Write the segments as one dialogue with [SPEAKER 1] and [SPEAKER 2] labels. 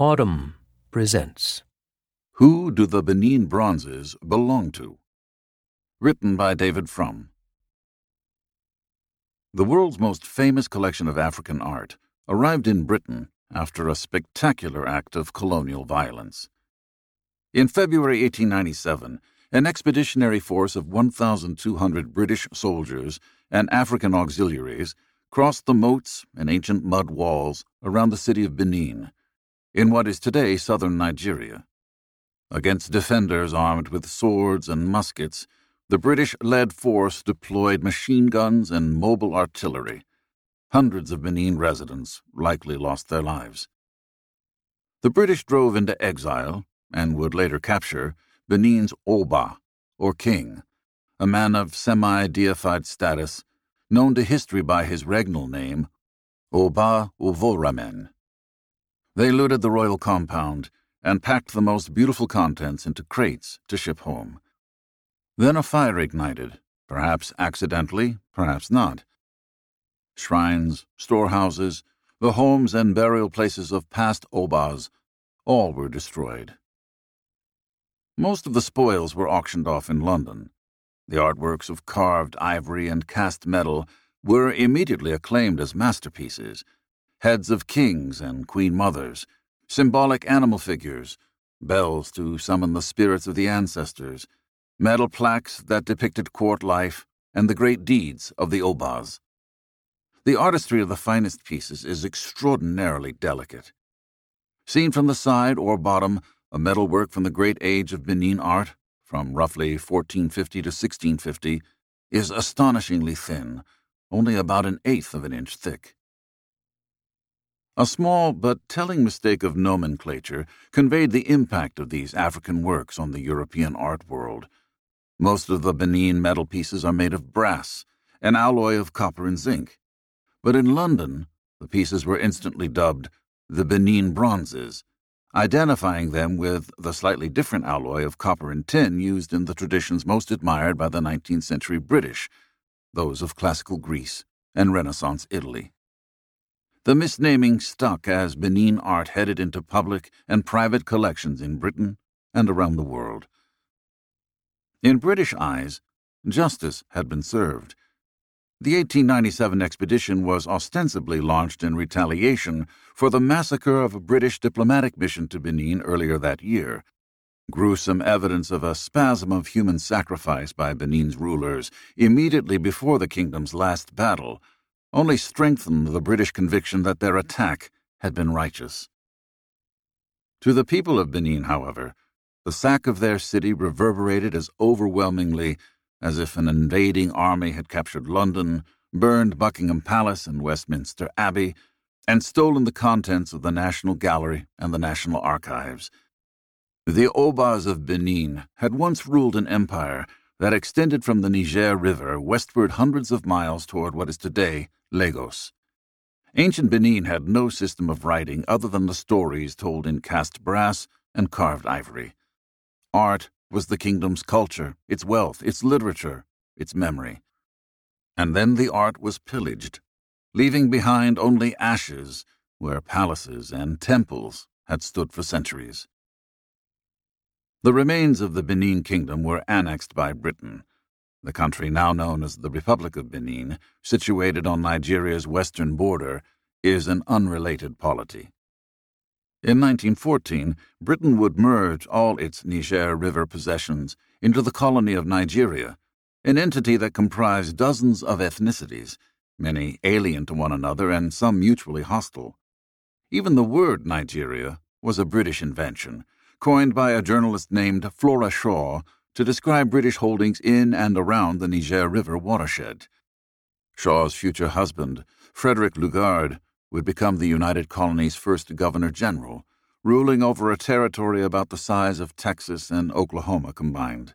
[SPEAKER 1] Audm presents
[SPEAKER 2] Who Do the Benin Bronzes Belong to? Written by David Frum. The world's most famous collection of African art arrived in Britain after a spectacular act of colonial violence. In February 1897, an expeditionary force of 1,200 British soldiers and African auxiliaries crossed the moats and ancient mud walls around the city of Benin in what is today southern Nigeria. Against defenders armed with swords and muskets, the British led force deployed machine guns and mobile artillery. Hundreds of Benin residents likely lost their lives. The British drove into exile and would later capture Benin's Oba, or king, a man of semi deified status, known to history by his regnal name, Oba Ovonramwen. They looted the royal compound and packed the most beautiful contents into crates to ship home. Then a fire ignited, perhaps accidentally, perhaps not. Shrines, storehouses, the homes and burial places of past Obas, all were destroyed. Most of the spoils were auctioned off in London. The artworks of carved ivory and cast metal were immediately acclaimed as masterpieces heads of kings and queen mothers, symbolic animal figures, bells to summon the spirits of the ancestors, metal plaques that depicted court life and the great deeds of the Obas. The artistry of the finest pieces is extraordinarily delicate. Seen from the side or bottom, a metalwork from the great age of Benin art, from roughly 1450 to 1650, is astonishingly thin, only about an eighth of an inch thick. A small but telling mistake of nomenclature conveyed the impact of these African works on the European art world. Most of the Benin metal pieces are made of brass, an alloy of copper and zinc. But in London, the pieces were instantly dubbed the Benin bronzes, identifying them with the slightly different alloy of copper and tin used in the traditions most admired by the 19th century British, those of classical Greece and Renaissance Italy. The misnaming stuck as Benin art headed into public and private collections in Britain and around the world. In British eyes, justice had been served. The 1897 expedition was ostensibly launched in retaliation for the massacre of a British diplomatic mission to Benin earlier that year. Gruesome evidence of a spasm of human sacrifice by Benin's rulers immediately before the kingdom's last battle only strengthened the British conviction that their attack had been righteous. To the people of Benin, however, the sack of their city reverberated as overwhelmingly as if an invading army had captured London, burned Buckingham Palace and Westminster Abbey, and stolen the contents of the National Gallery and the National Archives. The Obas of Benin had once ruled an empire that extended from the Niger River westward hundreds of miles toward what is today Lagos. Ancient Benin had no system of writing other than the stories told in cast brass and carved ivory. Art was the kingdom's culture, its wealth, its literature, its memory. And then the art was pillaged, leaving behind only ashes where palaces and temples had stood for centuries. The remains of the Benin kingdom were annexed by Britain the country now known as the Republic of Benin, situated on Nigeria's western border, is an unrelated polity. In 1914, Britain would merge all its Niger River possessions into the colony of Nigeria, an entity that comprised dozens of ethnicities, many alien to one another and some mutually hostile. Even the word Nigeria was a British invention, coined by a journalist named Flora Shaw to describe British holdings in and around the Niger River watershed. Shaw's future husband, Frederick Lugard, would become the United Colony's first Governor General, ruling over a territory about the size of Texas and Oklahoma combined.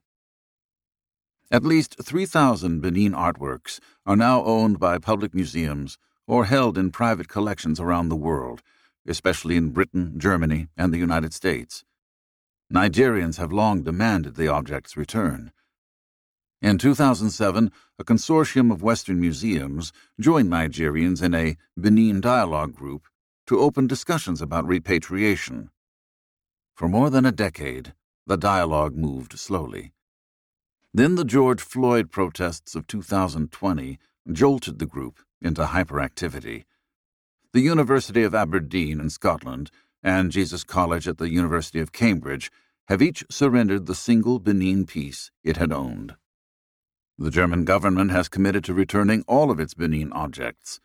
[SPEAKER 2] At least 3,000 Benin artworks are now owned by public museums or held in private collections around the world, especially in Britain, Germany, and the United States. Nigerians have long demanded the object's return. In 2007, a consortium of Western museums joined Nigerians in a Benin dialogue group to open discussions about repatriation. For more than a decade, the dialogue moved slowly. Then the George Floyd protests of 2020 jolted the group into hyperactivity. The University of Aberdeen in Scotland and Jesus College at the University of Cambridge have each surrendered the single Benin piece it had owned. The German government has committed to returning all of its Benin objects.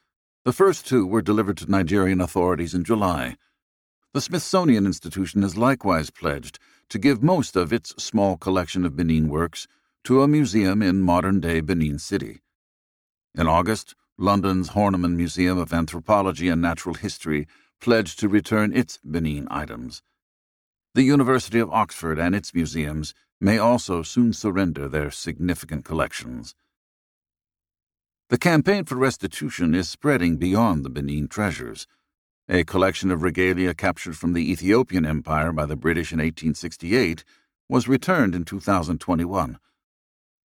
[SPEAKER 2] The first two were delivered to Nigerian authorities in July. The Smithsonian Institution has likewise pledged to give most of its small collection of Benin works to a museum in modern day Benin City. In August, London's Horniman Museum of Anthropology and Natural History pledged to return its Benin items. The University of Oxford and its museums may also soon surrender their significant collections. The campaign for restitution is spreading beyond the Benin treasures. A collection of regalia captured from the Ethiopian Empire by the British in 1868 was returned in 2021.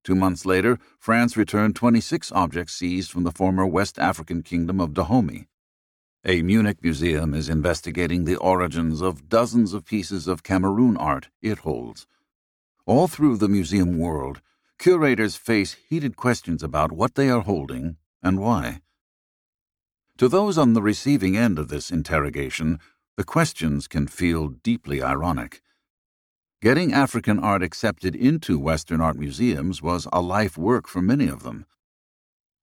[SPEAKER 2] Two months later, France returned 26 objects seized from the former West African kingdom of Dahomey. A Munich museum is investigating the origins of dozens of pieces of Cameroon art it holds. All through the museum world, curators face heated questions about what they are holding and why. To those on the receiving end of this interrogation, the questions can feel deeply ironic. Getting African art accepted into Western art museums was a life work for many of them.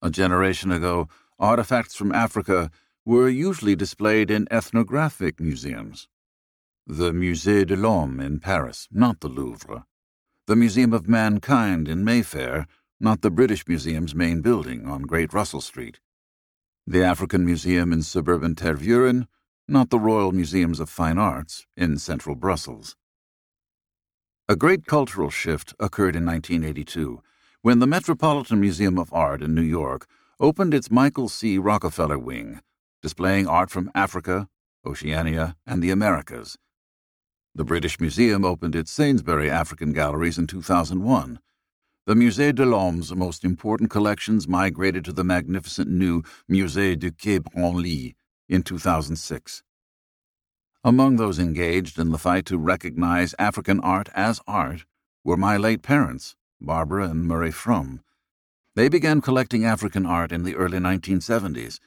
[SPEAKER 2] A generation ago, artifacts from Africa were usually displayed in ethnographic museums. The Musée de l'Homme in Paris, not the Louvre. The Museum of Mankind in Mayfair, not the British Museum's main building on Great Russell Street. The African Museum in suburban Tervuren, not the Royal Museums of Fine Arts in central Brussels. A great cultural shift occurred in 1982 when the Metropolitan Museum of Art in New York opened its Michael C. Rockefeller wing, displaying art from Africa, Oceania, and the Americas. The British Museum opened its Sainsbury African Galleries in 2001. The Musée de l'Homme's most important collections migrated to the magnificent new Musée du Quai Branly in 2006. Among those engaged in the fight to recognize African art as art were my late parents, Barbara and Murray Frum. They began collecting African art in the early 1970s.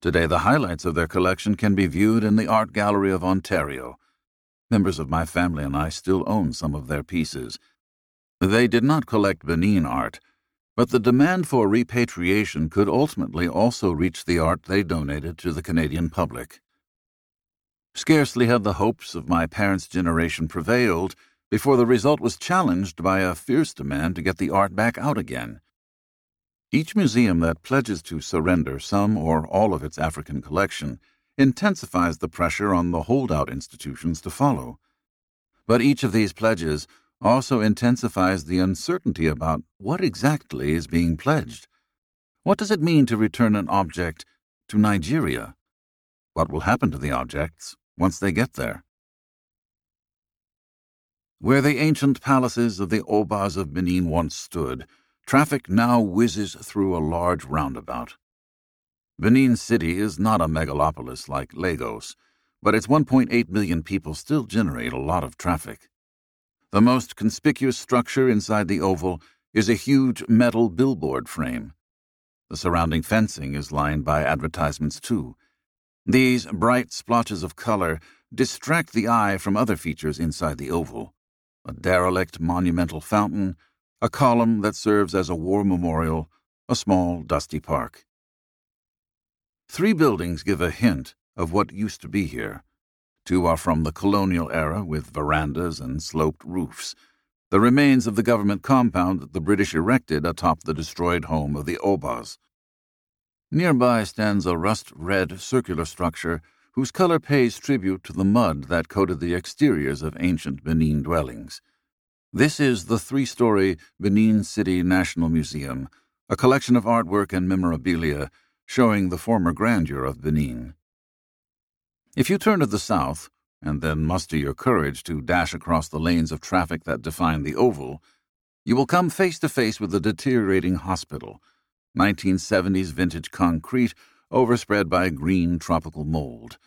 [SPEAKER 2] Today, the highlights of their collection can be viewed in the Art Gallery of Ontario. Members of my family and I still own some of their pieces. They did not collect Benin art, but the demand for repatriation could ultimately also reach the art they donated to the Canadian public. Scarcely had the hopes of my parents' generation prevailed before the result was challenged by a fierce demand to get the art back out again. Each museum that pledges to surrender some or all of its African collection intensifies the pressure on the holdout institutions to follow. But each of these pledges also intensifies the uncertainty about what exactly is being pledged. What does it mean to return an object to Nigeria? What will happen to the objects once they get there. Where the ancient palaces of the Obas of Benin once stood, traffic now whizzes through a large roundabout. Benin City is not a megalopolis like Lagos, but its 1.8 million people still generate a lot of traffic. The most conspicuous structure inside the oval is a huge metal billboard frame. The surrounding fencing is lined by advertisements, too, these bright splotches of color distract the eye from other features inside the oval a derelict monumental fountain, a column that serves as a war memorial, a small, dusty park. Three buildings give a hint of what used to be here. Two are from the colonial era with verandas and sloped roofs, the remains of the government compound that the British erected atop the destroyed home of the Obas. Nearby stands a rust red circular structure whose color pays tribute to the mud that coated the exteriors of ancient Benin dwellings. This is the three story Benin City National Museum, a collection of artwork and memorabilia showing the former grandeur of Benin. If you turn to the south, and then muster your courage to dash across the lanes of traffic that define the oval, you will come face to face with the deteriorating hospital 1970s vintage concrete overspread by green tropical mold,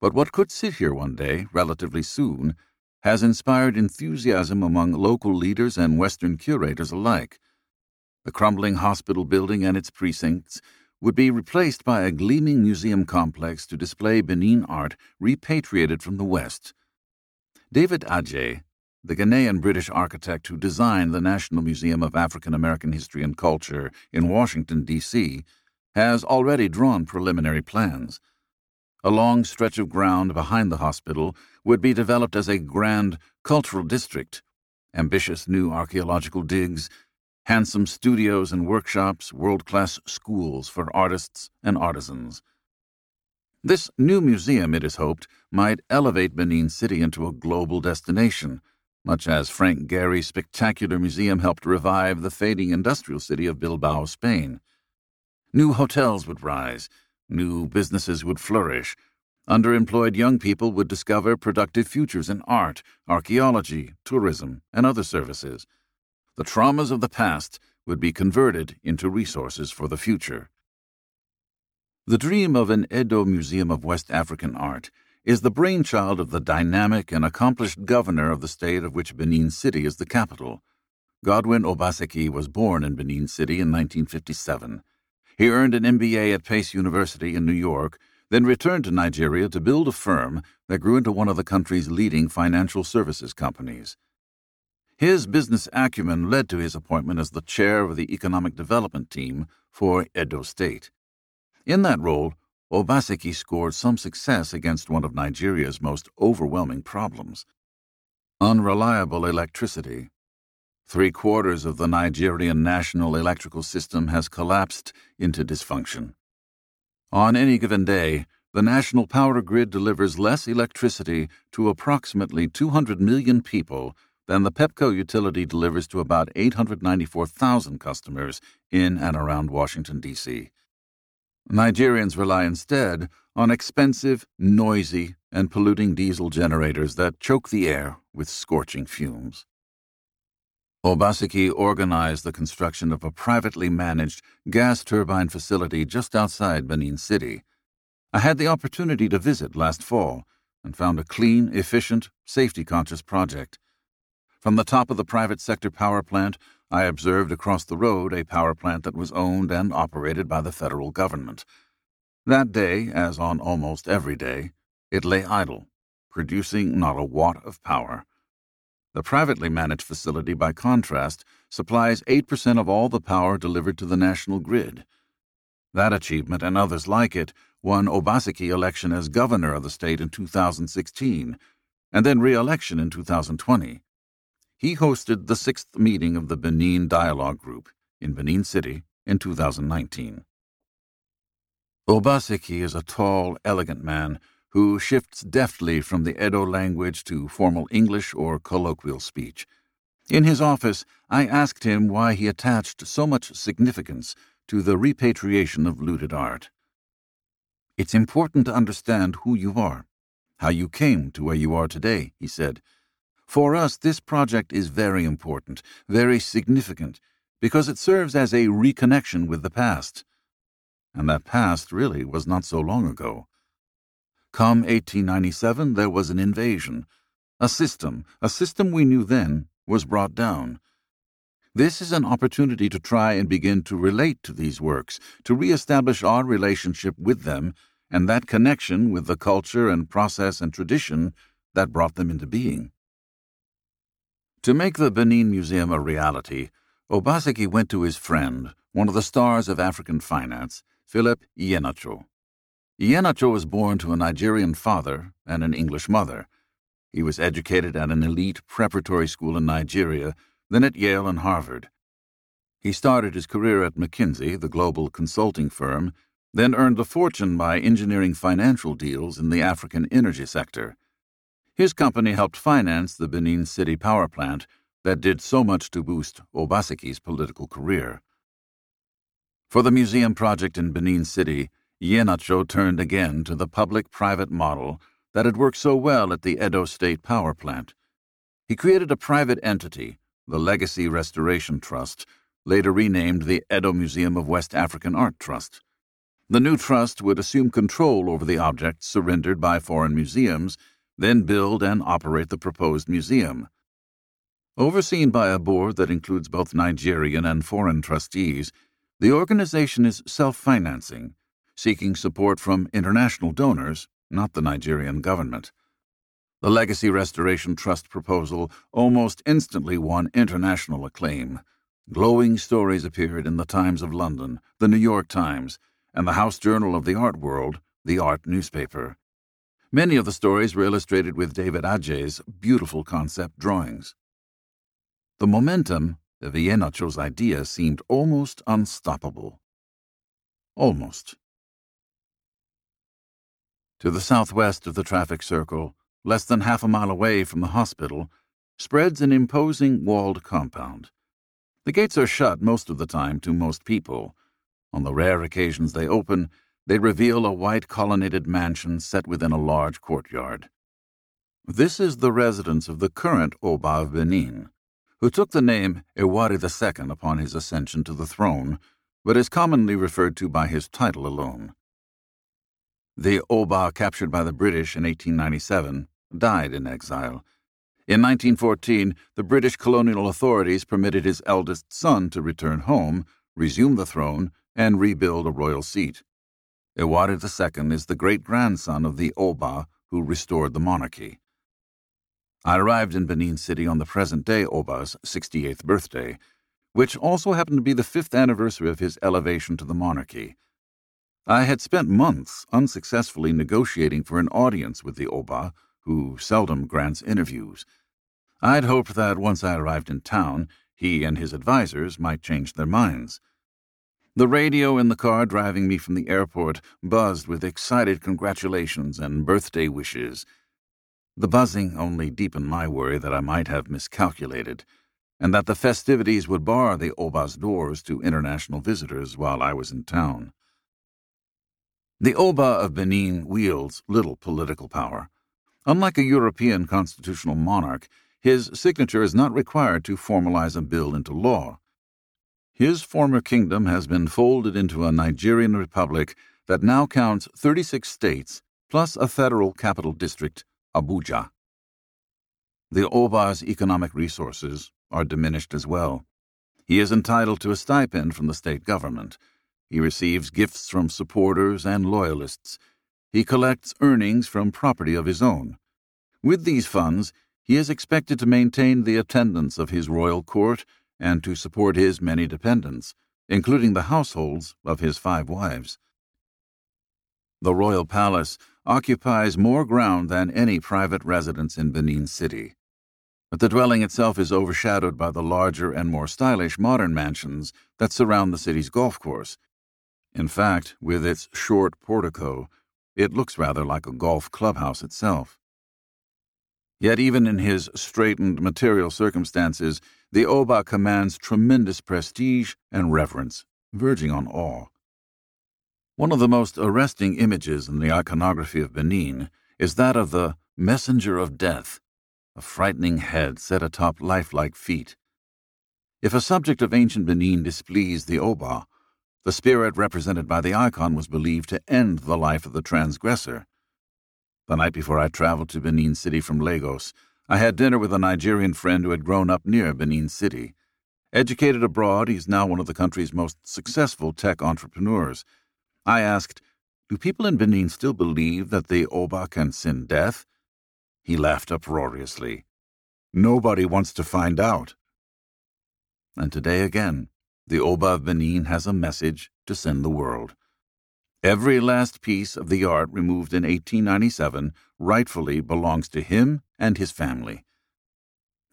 [SPEAKER 2] but what could sit here one day, relatively soon, has inspired enthusiasm among local leaders and Western curators alike. The crumbling hospital building and its precincts would be replaced by a gleaming museum complex to display Benin art repatriated from the West. David Adjaye, the Ghanaian British architect who designed the National Museum of African American History and Culture in Washington, D.C., has already drawn preliminary plans. A long stretch of ground behind the hospital would be developed as a grand cultural district. Ambitious new archaeological digs, handsome studios and workshops, world class schools for artists and artisans. This new museum, it is hoped, might elevate Benin City into a global destination, much as Frank Gehry's spectacular museum helped revive the fading industrial city of Bilbao, Spain. New hotels would rise, new businesses would flourish, underemployed young people would discover productive futures in art, archaeology, tourism, and other services the traumas of the past would be converted into resources for the future. The dream of an Edo Museum of West African Art is the brainchild of the dynamic and accomplished governor of the state of which Benin City is the capital. Godwin Obaseki was born in Benin City in 1957. He earned an MBA at Pace University in New York, then returned to Nigeria to build a firm that grew into one of the country's leading financial services companies. His business acumen led to his appointment as the chair of the Economic Development Team for Edo State. In that role, Obaseki scored some success against one of Nigeria's most overwhelming problems unreliable electricity. Three quarters of the Nigerian national electrical system has collapsed into dysfunction. On any given day, the national power grid delivers less electricity to approximately 200 million people than the Pepco utility delivers to about 894,000 customers in and around Washington, D.C. Nigerians rely instead on expensive, noisy, and polluting diesel generators that choke the air with scorching fumes. Obaseki organized the construction of a privately managed gas turbine facility just outside Benin City. I had the opportunity to visit last fall and found a clean, efficient, safety conscious project. From the top of the private sector power plant, I observed across the road a power plant that was owned and operated by the federal government. That day, as on almost every day, it lay idle, producing not a watt of power. The privately managed facility, by contrast, supplies 8% of all the power delivered to the national grid. That achievement and others like it won Obaseki election as governor of the state in 2016 and then re election in 2020 he hosted the sixth meeting of the Benin Dialogue Group in Benin City in 2019. Obaseki is a tall, elegant man who shifts deftly from the Edo language to formal English or colloquial speech. In his office, I asked him why he attached so much significance to the repatriation of looted art. It's important to understand who you are, how you came to where you are today, he said. For us, this project is very important, very significant, because it serves as a reconnection with the past. And that past really was not so long ago. Come 1897, there was an invasion. A system, a system we knew then, was brought down. This is an opportunity to try and begin to relate to these works, to reestablish our relationship with them and that connection with the culture and process and tradition that brought them into being. To make the Benin Museum a reality, Obaseki went to his friend, one of the stars of African finance, Philip Iheanacho. Iheanacho was born to a Nigerian father and an English mother. He was educated at an elite preparatory school in Nigeria, then at Yale and Harvard. He started his career at McKinsey, the global consulting firm, then earned a fortune by engineering financial deals in the African energy sector. His company helped finance the Benin City power plant that did so much to boost Obaseki's political career. For the museum project in Benin City, Iheanacho turned again to the public private model that had worked so well at the Edo State power plant. He created a private entity, the Legacy Restoration Trust, later renamed the Edo Museum of West African Art Trust. The new trust would assume control over the objects surrendered by foreign museums, then build and operate the proposed museum. Overseen by a board that includes both Nigerian and foreign trustees, the organization is self financing, seeking support from international donors, not the Nigerian government. The Legacy Restoration Trust proposal almost instantly won international acclaim. Glowing stories appeared in the Times of London, the New York Times, and the House Journal of the Art World, the art newspaper. Many of the stories were illustrated with David Adjaye's beautiful concept drawings. The momentum of Iheanacho's idea seemed almost unstoppable. Almost. To the southwest of the traffic circle, less than half a mile away from the hospital, spreads an imposing walled compound. The gates are shut most of the time to most people, on the rare occasions they open, they reveal a white colonnaded mansion set within a large courtyard. This is the residence of the current Oba of Benin, who took the name Ewuare II upon his ascension to the throne, but is commonly referred to by his title alone. The Oba captured by the British in 1897 died in exile. In 1914, the British colonial authorities permitted his eldest son to return home, resume the throne, and rebuild a royal seat. Ewuare II is the great grandson of the Oba who restored the monarchy. I arrived in Benin City on the present day Oba's 68th birthday, which also happened to be the fifth anniversary of his elevation to the monarchy. I had spent months unsuccessfully negotiating for an audience with the Oba, who seldom grants interviews. I'd hoped that once I arrived in town, he and his advisers might change their minds. The radio in the car driving me from the airport buzzed with excited congratulations and birthday wishes. The buzzing only deepened my worry that I might have miscalculated, and that the festivities would bar the Oba's doors to international visitors while I was in town. The Oba of Benin wields little political power. Unlike a European constitutional monarch, his signature is not required to formalize a bill into law. His former kingdom has been folded into a Nigerian republic that now counts 36 states plus a federal capital district, Abuja. The Oba's economic resources are diminished as well. He is entitled to a stipend from the state government. He receives gifts from supporters and loyalists. He collects earnings from property of his own. With these funds, he is expected to maintain the attendance of his royal court and to support his many dependents, including the households of his five wives. The royal palace occupies more ground than any private residence in Benin City. But the dwelling itself is overshadowed by the larger and more stylish modern mansions that surround the city's golf course. In fact, with its short portico, it looks rather like a golf clubhouse itself. Yet, even in his straitened material circumstances, the Oba commands tremendous prestige and reverence, verging on awe. One of the most arresting images in the iconography of Benin is that of the Messenger of Death, a frightening head set atop lifelike feet. If a subject of ancient Benin displeased the Oba, the spirit represented by the icon was believed to end the life of the transgressor. The night before I traveled to Benin City from Lagos, I had dinner with a Nigerian friend who had grown up near Benin City. Educated abroad, he is now one of the country's most successful tech entrepreneurs. I asked, Do people in Benin still believe that the Oba can send death? He laughed uproariously. Nobody wants to find out. And today again, the Oba of Benin has a message to send the world. Every last piece of the art removed in 1897 rightfully belongs to him and his family.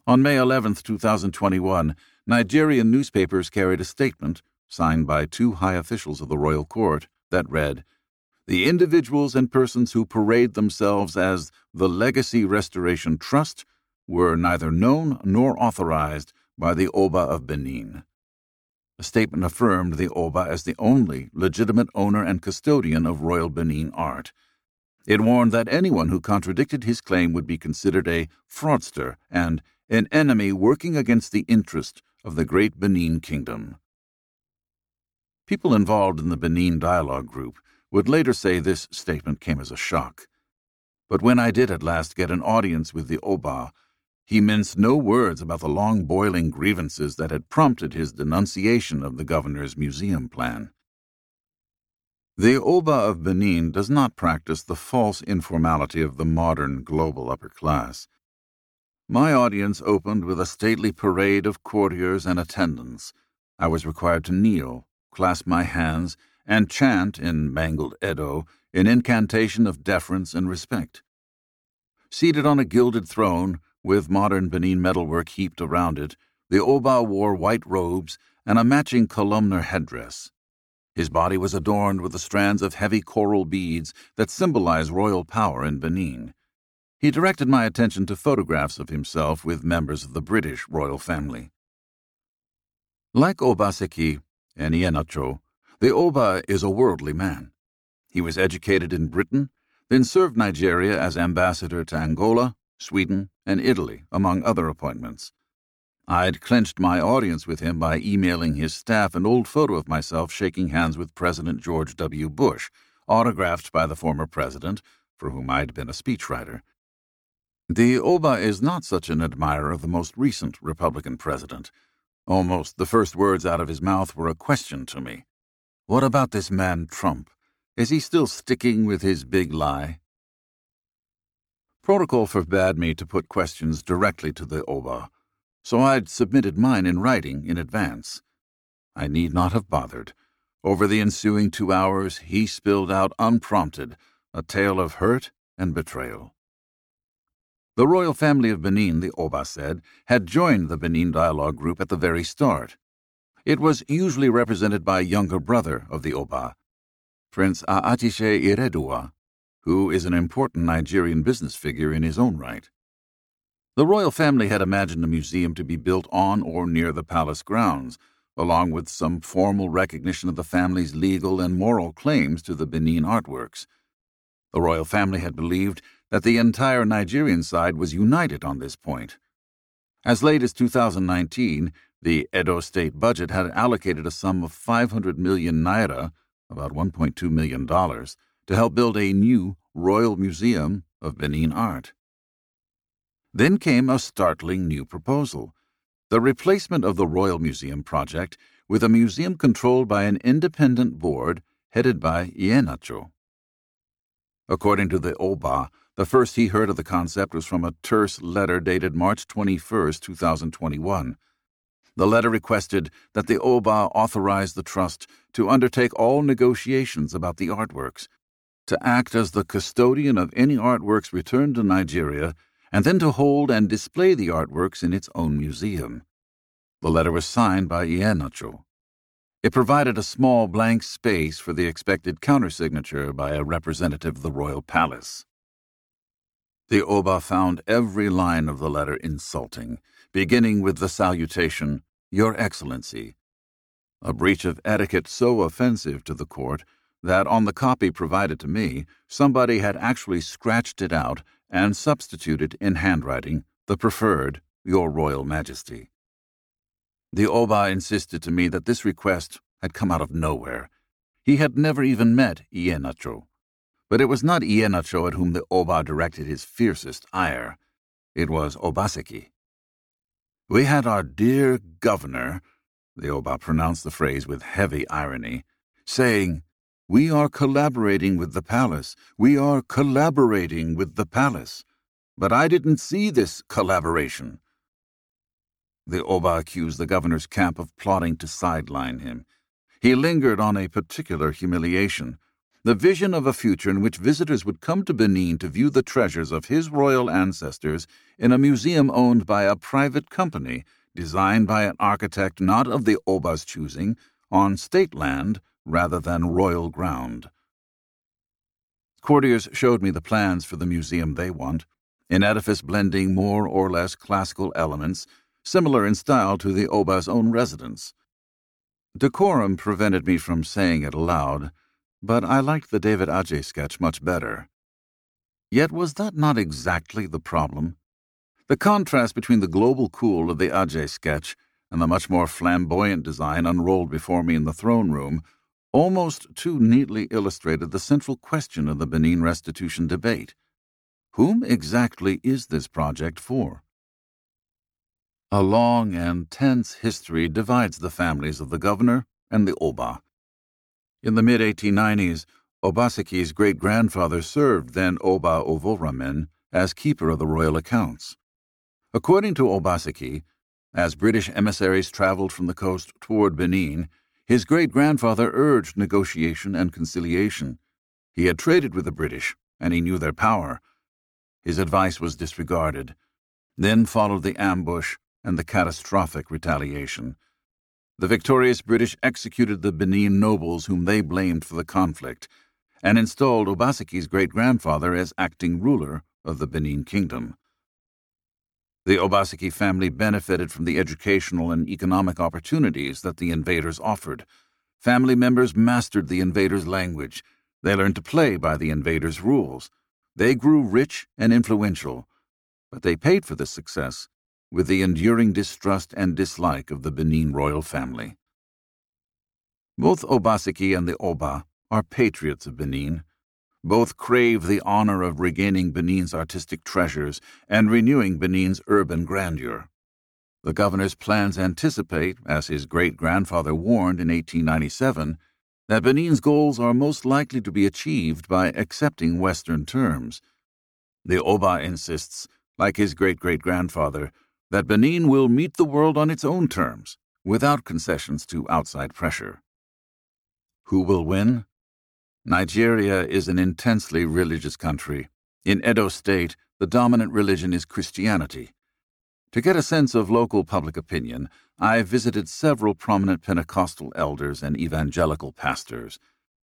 [SPEAKER 2] On May 11, 2021, Nigerian newspapers carried a statement, signed by two high officials of the royal court, that read The individuals and persons who parade themselves as the Legacy Restoration Trust were neither known nor authorized by the Oba of Benin. The statement affirmed the Oba as the only legitimate owner and custodian of royal Benin art. It warned that anyone who contradicted his claim would be considered a fraudster and an enemy working against the interest of the great Benin kingdom. People involved in the Benin Dialogue Group would later say this statement came as a shock. But when I did at last get an audience with the Oba, he minced no words about the long boiling grievances that had prompted his denunciation of the governor's museum plan. The Oba of Benin does not practice the false informality of the modern global upper class. My audience opened with a stately parade of courtiers and attendants. I was required to kneel, clasp my hands, and chant in mangled Edo an incantation of deference and respect. Seated on a gilded throne, with modern Benin metalwork heaped around it, the Oba wore white robes and a matching columnar headdress. His body was adorned with the strands of heavy coral beads that symbolize royal power in Benin. He directed my attention to photographs of himself with members of the British royal family. Like Obaseki and Iheanacho, the Oba is a worldly man. He was educated in Britain, then served Nigeria as ambassador to Angola, Sweden, and Italy, among other appointments. I'd clinched my audience with him by emailing his staff an old photo of myself shaking hands with President George W. Bush, autographed by the former president, for whom I'd been a speechwriter. The Oba is not such an admirer of the most recent Republican president. Almost the first words out of his mouth were a question to me. What about this man Trump? Is he still sticking with his big lie? Protocol forbade me to put questions directly to the Oba so I'd submitted mine in writing in advance. I need not have bothered. Over the ensuing two hours, he spilled out unprompted a tale of hurt and betrayal. The royal family of Benin, the Oba said, had joined the Benin Dialogue Group at the very start. It was usually represented by a younger brother of the Oba, Prince Aghatise Erediauwa, who is an important Nigerian business figure in his own right. The royal family had imagined a museum to be built on or near the palace grounds, along with some formal recognition of the family's legal and moral claims to the Benin artworks. The royal family had believed that the entire Nigerian side was united on this point. As late as 2019, the Edo state budget had allocated a sum of 500 million naira, about $1.2 million, to help build a new Royal Museum of Benin art. Then came a startling new proposal the replacement of the Royal Museum project with a museum controlled by an independent board headed by Iheanacho. According to the Oba, the first he heard of the concept was from a terse letter dated March 21, 2021. The letter requested that the Oba authorize the trust to undertake all negotiations about the artworks, to act as the custodian of any artworks returned to Nigeria and then to hold and display the artworks in its own museum. The letter was signed by Iheanacho. It provided a small blank space for the expected countersignature by a representative of the royal palace. The Oba found every line of the letter insulting, beginning with the salutation, Your Excellency, a breach of etiquette so offensive to the court that on the copy provided to me, somebody had actually scratched it out and substituted in handwriting the preferred Your Royal Majesty. The Oba insisted to me that this request had come out of nowhere. He had never even met Iheanacho. But it was not Iheanacho at whom the Oba directed his fiercest ire. It was Obaseki. We had our dear governor, the Oba pronounced the phrase with heavy irony, saying, we are collaborating with the palace. We are collaborating with the palace. But I didn't see this collaboration. The Oba accused the governor's camp of plotting to sideline him. He lingered on a particular humiliation the vision of a future in which visitors would come to Benin to view the treasures of his royal ancestors in a museum owned by a private company, designed by an architect not of the Oba's choosing, on state land rather than royal ground. Courtiers showed me the plans for the museum they want, an edifice blending more or less classical elements, similar in style to the Oba's own residence. Decorum prevented me from saying it aloud, but I liked the David Adjaye sketch much better. Yet was that not exactly the problem? The contrast between the global cool of the Adjaye sketch and the much more flamboyant design unrolled before me in the throne room almost too neatly illustrated the central question of the Benin restitution debate. Whom exactly is this project for? A long and tense history divides the families of the governor and the Oba. In the mid 1890s, Obaseki's great grandfather served then Oba Ovonramwen as keeper of the royal accounts. According to Obaseki, as British emissaries traveled from the coast toward Benin, his great grandfather urged negotiation and conciliation. He had traded with the British, and he knew their power. His advice was disregarded. Then followed the ambush and the catastrophic retaliation. The victorious British executed the Benin nobles whom they blamed for the conflict and installed Obaseki's great grandfather as acting ruler of the Benin Kingdom. The Obaseki family benefited from the educational and economic opportunities that the invaders offered. Family members mastered the invaders' language. They learned to play by the invaders' rules. They grew rich and influential, but they paid for this success with the enduring distrust and dislike of the Benin royal family. Both Obaseki and the Oba are patriots of Benin. Both crave the honor of regaining Benin's artistic treasures and renewing Benin's urban grandeur. The governor's plans anticipate, as his great grandfather warned in 1897, that Benin's goals are most likely to be achieved by accepting Western terms. The Oba insists, like his great great grandfather, that Benin will meet the world on its own terms, without concessions to outside pressure. Who will win? Nigeria is an intensely religious country. In Edo State, the dominant religion is Christianity. To get a sense of local public opinion, I visited several prominent Pentecostal elders and evangelical pastors.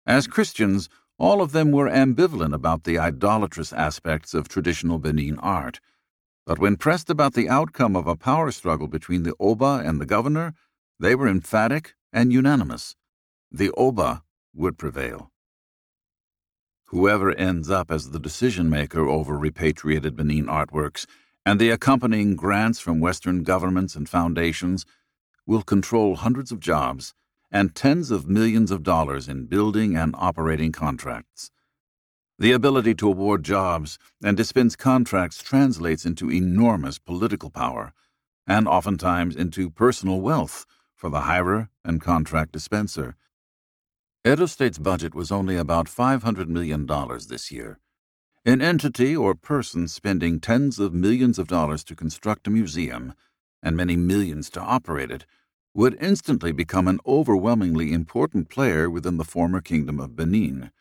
[SPEAKER 2] As Christians, all of them were ambivalent about the idolatrous aspects of traditional Benin art. But when pressed about the outcome of a power struggle between the Oba and the governor, they were emphatic and unanimous. The Oba would prevail. Whoever ends up as the decision maker over repatriated Benin artworks and the accompanying grants from Western governments and foundations will control hundreds of jobs and tens of millions of dollars in building and operating contracts. The ability to award jobs and dispense contracts translates into enormous political power, and oftentimes into personal wealth for the hirer and contract dispenser. Edo State's budget was only about $500 million this year. An entity or person spending tens of millions of dollars to construct a museum and many millions to operate it would instantly become an overwhelmingly important player within the former kingdom of Benin.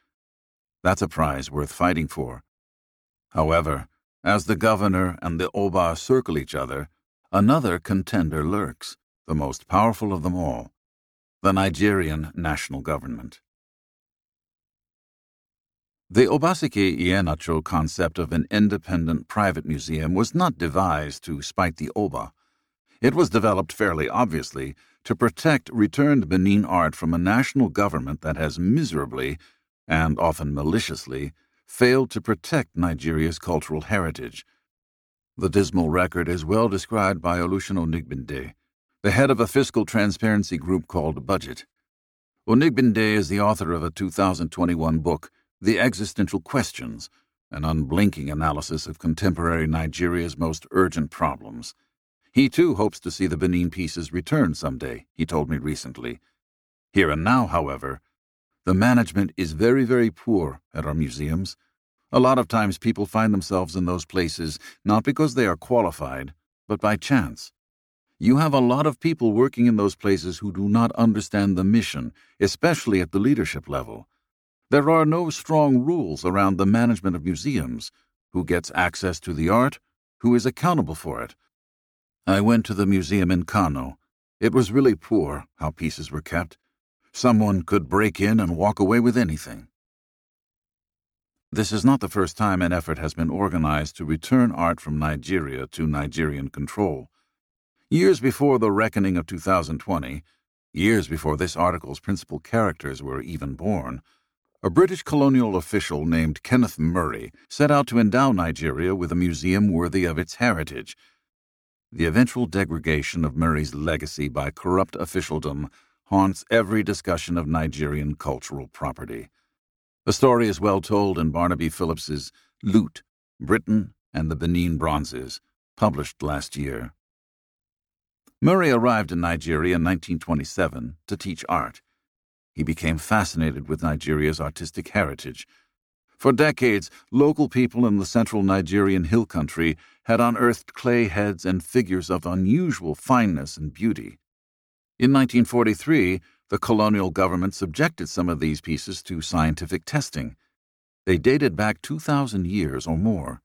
[SPEAKER 2] That's a prize worth fighting for. However, as the governor and the Oba circle each other, another contender lurks, the most powerful of them all the Nigerian national government. The Obaseki Iheanacho concept of an independent private museum was not devised to spite the Oba. It was developed fairly obviously to protect returned Benin art from a national government that has miserably and often maliciously, failed to protect Nigeria's cultural heritage. The dismal record is well described by Oluseun Onigbinde, the head of a fiscal transparency group called BudgIT. Onigbinde is the author of a 2021 book, The Existential Questions, an unblinking analysis of contemporary Nigeria's most urgent problems. He too hopes to see the Benin pieces return someday, he told me recently. Here and now, however, the management is very, very poor at our museums. A lot of times people find themselves in those places not because they are qualified, but by chance. You have a lot of people working in those places who do not understand the mission, especially at the leadership level. There are no strong rules around the management of museums who gets access to the art, who is accountable for it. I went to the museum in Kano. It was really poor how pieces were kept. Someone could break in and walk away with anything. This is not the first time an effort has been organized to return art from Nigeria to Nigerian control. Years before the reckoning of 2020, years before this article's principal characters were even born, a British colonial official named Kenneth Murray set out to endow Nigeria with a museum worthy of its heritage. The eventual degradation of Murray's legacy by corrupt officialdom haunts every discussion of Nigerian cultural property. The story is well told in Barnaby Phillips's Loot, Britain and the Benin Bronzes, published last year. Murray arrived in Nigeria in 1927 to teach art. He became fascinated with Nigeria's artistic heritage. For decades, local people in the central Nigerian hill country had unearthed clay heads and figures of unusual fineness and beauty. In 1943, the colonial government subjected some of these pieces to scientific testing. They dated back 2,000 years or more.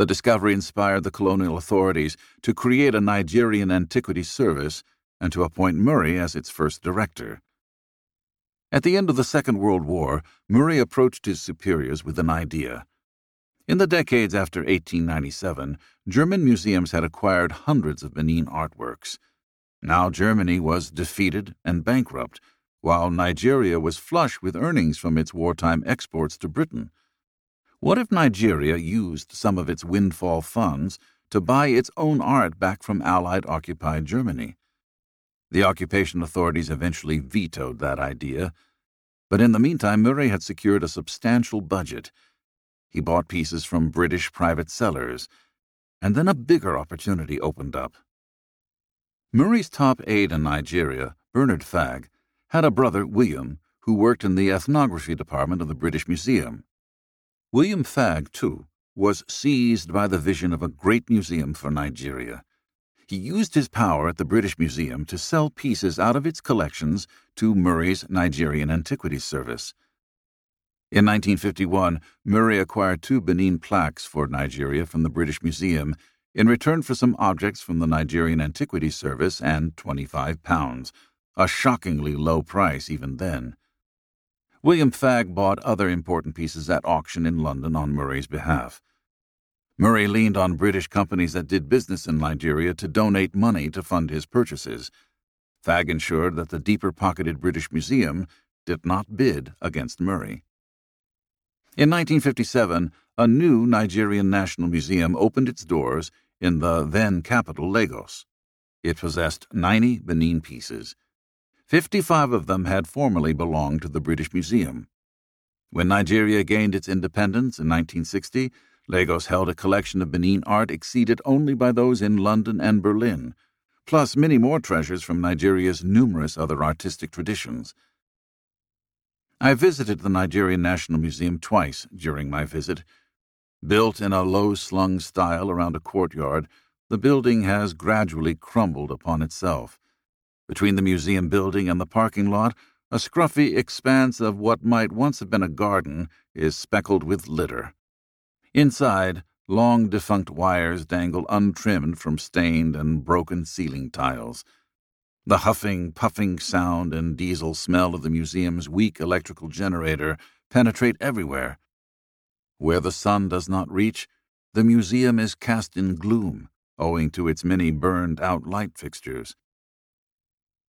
[SPEAKER 2] The discovery inspired the colonial authorities to create a Nigerian Antiquities Service and to appoint Murray as its first director. At the end of the Second World War, Murray approached his superiors with an idea. In the decades after 1897, German museums had acquired hundreds of Benin artworks. Now Germany was defeated and bankrupt, while Nigeria was flush with earnings from its wartime exports to Britain. What if Nigeria used some of its windfall funds to buy its own art back from Allied occupied Germany? The occupation authorities eventually vetoed that idea, but in the meantime, Murray had secured a substantial budget. He bought pieces from British private sellers, and then a bigger opportunity opened up. Murray's top aide in Nigeria, Bernard Fagg, had a brother, William, who worked in the ethnography department of the British Museum. William Fagg, too, was seized by the vision of a great museum for Nigeria. He used his power at the British Museum to sell pieces out of its collections to Murray's Nigerian Antiquities Service. In 1951, Murray acquired two Benin plaques for Nigeria from the British Museum in return for some objects from the Nigerian Antiquities Service and 25 pounds, a shockingly low price even then. William Fagg bought other important pieces at auction in London on Murray's behalf. Murray leaned on British companies that did business in Nigeria to donate money to fund his purchases. Fagg ensured that the deeper pocketed British Museum did not bid against Murray. In 1957, a new Nigerian National Museum opened its doors in the then capital Lagos. It possessed 90 Benin pieces. Fifty-five of them had formerly belonged to the British Museum. When Nigeria gained its independence in 1960, Lagos held a collection of Benin art exceeded only by those in London and Berlin, plus many more treasures from Nigeria's numerous other artistic traditions. I visited the Nigerian National Museum twice during my visit. Built in a low slung style around a courtyard, the building has gradually crumbled upon itself. Between the museum building and the parking lot, a scruffy expanse of what might once have been a garden is speckled with litter. Inside, long defunct wires dangle untrimmed from stained and broken ceiling tiles. The huffing, puffing sound and diesel smell of the museum's weak electrical generator penetrate everywhere. Where the sun does not reach, the museum is cast in gloom, owing to its many burned out light fixtures.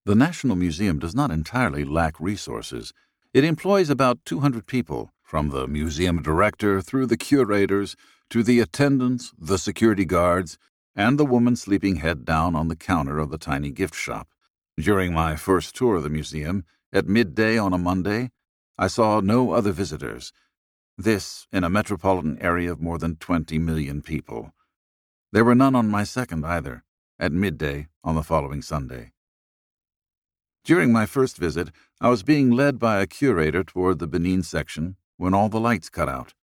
[SPEAKER 2] The National Museum does not entirely lack resources. It employs about 200 people, from the museum director through the curators to the attendants, the security guards, and the woman sleeping head down on the counter of the tiny gift shop. During my first tour of the museum, at midday on a Monday, I saw no other visitors. This in a metropolitan area of more than 20 million people. There were none on my second either, at midday on the following Sunday. During my first visit, I was being led by a curator toward the Benin section when all the lights cut out.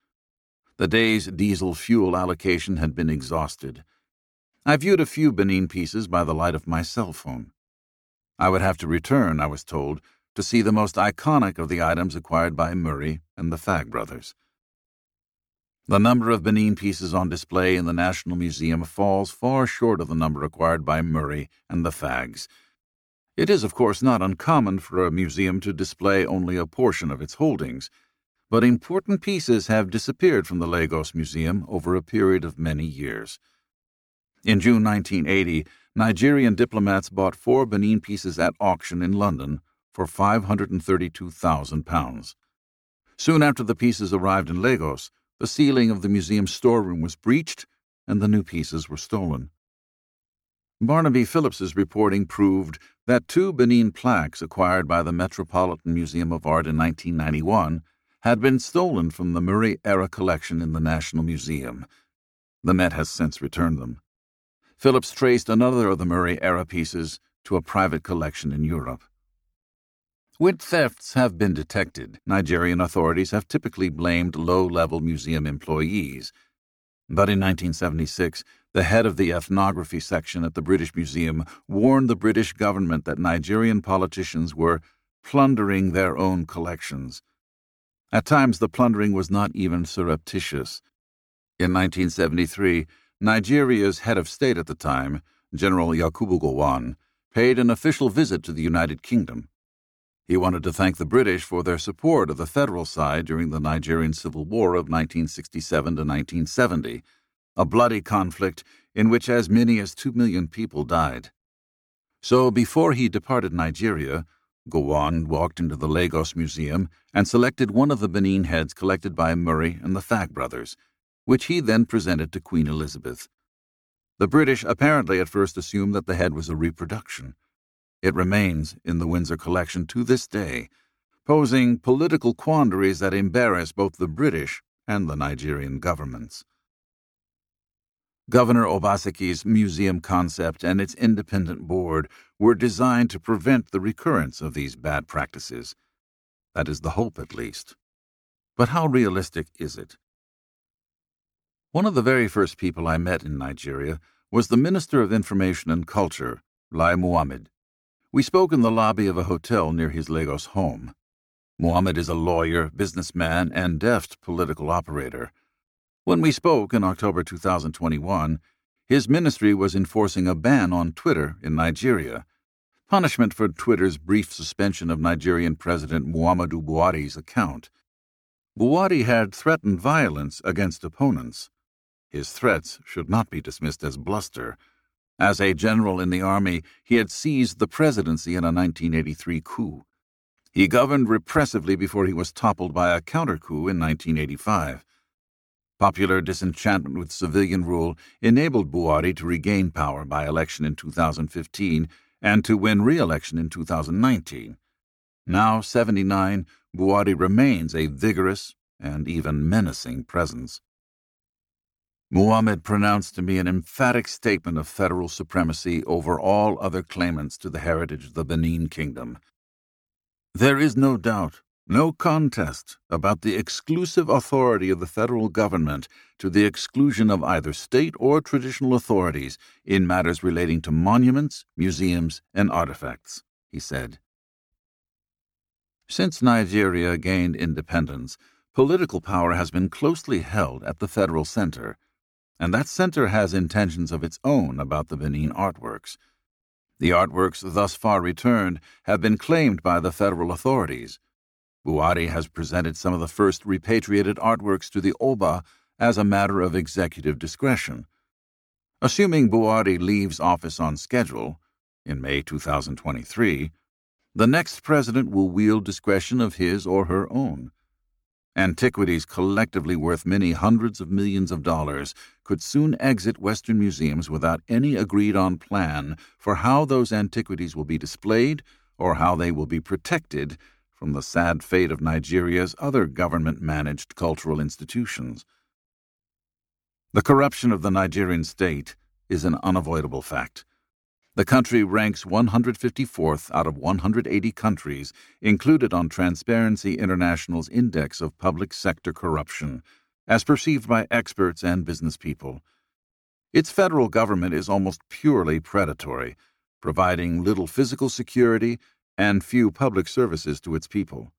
[SPEAKER 2] The day's diesel fuel allocation had been exhausted. I viewed a few Benin pieces by the light of my cell phone. I would have to return, I was told, to see the most iconic of the items acquired by Murray and the Fagg brothers. The number of Benin pieces on display in the National Museum falls far short of the number acquired by Murray and the Faggs. It is, of course, not uncommon for a museum to display only a portion of its holdings, but important pieces have disappeared from the Lagos Museum over a period of many years. In June 1980, Nigerian diplomats bought four Benin pieces at auction in London for £532,000. Soon after the pieces arrived in Lagos, the ceiling of the museum's storeroom was breached and the new pieces were stolen. Barnaby Phillips's reporting proved that two Benin plaques acquired by the Metropolitan Museum of Art in 1991 had been stolen from the Murray era collection in the National Museum. The Met has since returned them. Phillips traced another of the Murray era pieces to a private collection in Europe. When thefts have been detected, Nigerian authorities have typically blamed low level museum employees. But in 1976, the head of the ethnography section at the British Museum warned the British government that Nigerian politicians were plundering their own collections. At times, the plundering was not even surreptitious. In 1973, Nigeria's head of state at the time, General Yakubu Gowon, paid an official visit to the United Kingdom. He wanted to thank the British for their support of the federal side during the Nigerian Civil War of 1967 to 1970, a bloody conflict in which as many as two million people died. So before he departed Nigeria, Gowon walked into the Lagos Museum and selected one of the Benin heads collected by Murray and the Fagg brothers, which he then presented to Queen Elizabeth. The British apparently at first assumed that the head was a reproduction. It remains in the Windsor collection to this day, posing political quandaries that embarrass both the British and the Nigerian governments. Governor Obaseki's museum concept and its independent board were designed to prevent the recurrence of these bad practices. That is the hope, at least. But how realistic is it? One of the very first people I met in Nigeria was the Minister of Information and Culture, Lai Muhammad. We spoke in the lobby of a hotel near his Lagos home. Muhammad is a lawyer, businessman, and deft political operator. When we spoke in October 2021, his ministry was enforcing a ban on Twitter in Nigeria, punishment for Twitter's brief suspension of Nigerian President Muhammadu Buhari's account. Buhari had threatened violence against opponents. His threats should not be dismissed as bluster. As a general in the army, he had seized the presidency in a 1983 coup. He governed repressively before he was toppled by a counter coup in 1985. Popular disenchantment with civilian rule enabled Buhari to regain power by election in 2015 and to win re election in 2019. Now 79, Buhari remains a vigorous and even menacing presence. Muhammad pronounced to me an emphatic statement of federal supremacy over all other claimants to the heritage of the Benin Kingdom. There is no doubt, no contest about the exclusive authority of the federal government to the exclusion of either state or traditional authorities in matters relating to monuments, museums, and artifacts, he said. Since Nigeria gained independence, political power has been closely held at the federal center and that center has intentions of its own about the Benin artworks. The artworks thus far returned have been claimed by the federal authorities. Buhari has presented some of the first repatriated artworks to the Oba as a matter of executive discretion. Assuming Buhari leaves office on schedule, in May 2023, the next president will wield discretion of his or her own. Antiquities collectively worth many hundreds of millions of dollars could soon exit Western museums without any agreed on plan for how those antiquities will be displayed or how they will be protected from the sad fate of Nigeria's other government managed cultural institutions. The corruption of the Nigerian state is an unavoidable fact. The country ranks 154th out of 180 countries included on Transparency International's Index of Public Sector Corruption, as perceived by experts and business people. Its federal government is almost purely predatory, providing little physical security and few public services to its people.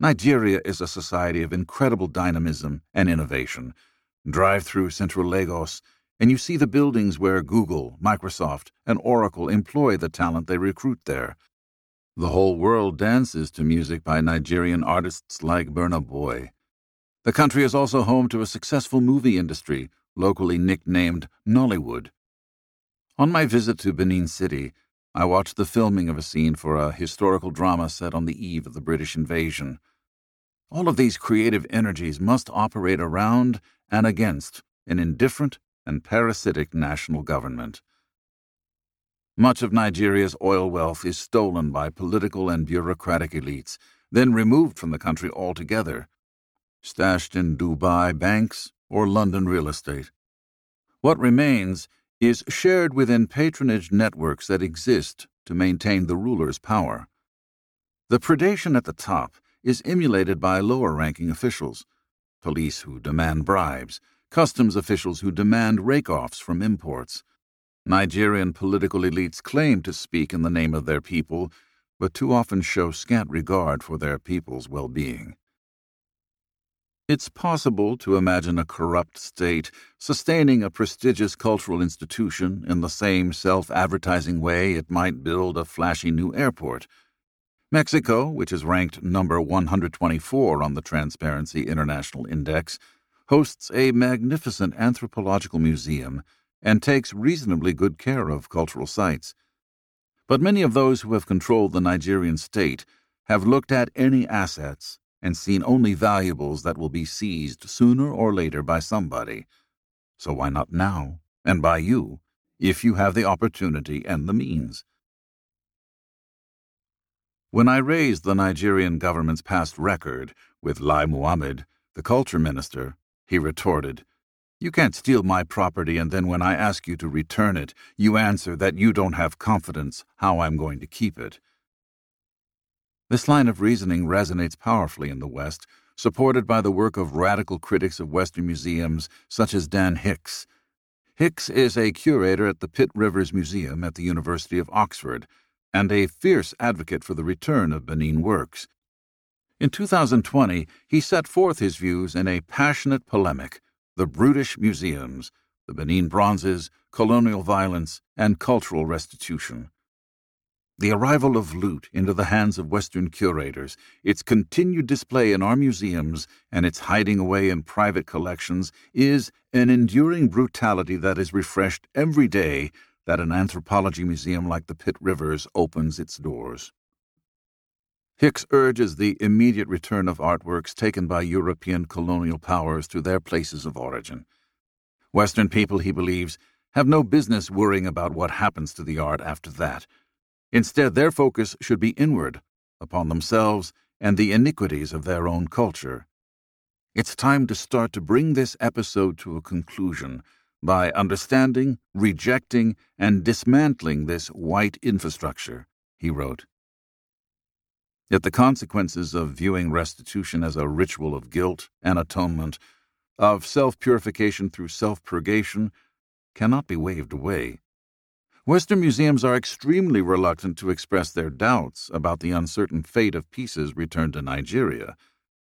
[SPEAKER 2] Nigeria is a society of incredible dynamism and innovation. Drive through central Lagos and you see the buildings where Google, Microsoft, and Oracle employ the talent they recruit there. The whole world dances to music by Nigerian artists like Burna Boy. The country is also home to a successful movie industry, locally nicknamed Nollywood. On my visit to Benin City, I watched the filming of a scene for a historical drama set on the eve of the British invasion. All of these creative energies must operate around and against an indifferent and parasitic national government. Much of Nigeria's oil wealth is stolen by political and bureaucratic elites, then removed from the country altogether, stashed in Dubai banks or London real estate. What remains is shared within patronage networks that exist to maintain the ruler's power. The predation at the top is emulated by lower ranking officials police who demand bribes, customs officials who demand rake offs from imports. Nigerian political elites claim to speak in the name of their people, but too often show scant regard for their people's well being. It's possible to imagine a corrupt state sustaining a prestigious cultural institution in the same self advertising way it might build a flashy new airport. Mexico, which is ranked number 124 on the Transparency International Index, hosts a magnificent anthropological museum and takes reasonably good care of cultural sites. But many of those who have controlled the Nigerian state have looked at any assets and seen only valuables that will be seized sooner or later by somebody. So why not now, and by you, if you have the opportunity and the means? When I raised the Nigerian government's past record with Lai Muhammad, the culture minister, he retorted, You can't steal my property and then when I ask you to return it, you answer that you don't have confidence how I'm going to keep it. This line of reasoning resonates powerfully in the West, supported by the work of radical critics of Western museums such as Dan Hicks. Hicks is a curator at the Pitt Rivers Museum at the University of Oxford and a fierce advocate for the return of Benin works. In 2020, he set forth his views in a passionate polemic The Brutish Museums, the Benin Bronzes, Colonial Violence, and Cultural Restitution. The arrival of loot into the hands of Western curators, its continued display in our museums, and its hiding away in private collections is an enduring brutality that is refreshed every day that an anthropology museum like the Pitt Rivers opens its doors. Hicks urges the immediate return of artworks taken by European colonial powers to their places of origin. Western people, he believes, have no business worrying about what happens to the art after that. Instead, their focus should be inward, upon themselves and the iniquities of their own culture. It's time to start to bring this episode to a conclusion by understanding, rejecting, and dismantling this white infrastructure, he wrote. Yet the consequences of viewing restitution as a ritual of guilt and atonement, of self purification through self purgation, cannot be waved away. Western museums are extremely reluctant to express their doubts about the uncertain fate of pieces returned to Nigeria.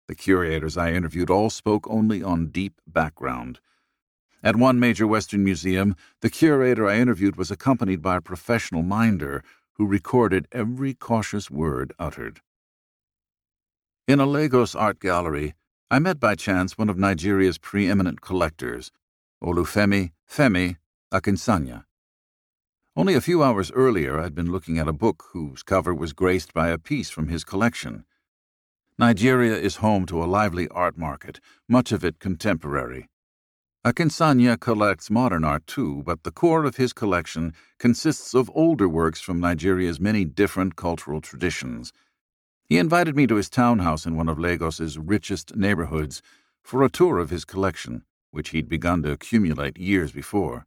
[SPEAKER 2] The curators I interviewed all spoke only on deep background. At one major Western museum, the curator I interviewed was accompanied by a professional minder who recorded every cautious word uttered. In a Lagos art gallery, I met by chance one of Nigeria's preeminent collectors, Olufemi Femi Akinsanya. Only a few hours earlier, I'd been looking at a book whose cover was graced by a piece from his collection. Nigeria is home to a lively art market, much of it contemporary. Akinsanya collects modern art too, but the core of his collection consists of older works from Nigeria's many different cultural traditions. He invited me to his townhouse in one of Lagos's richest neighborhoods for a tour of his collection, which he'd begun to accumulate years before.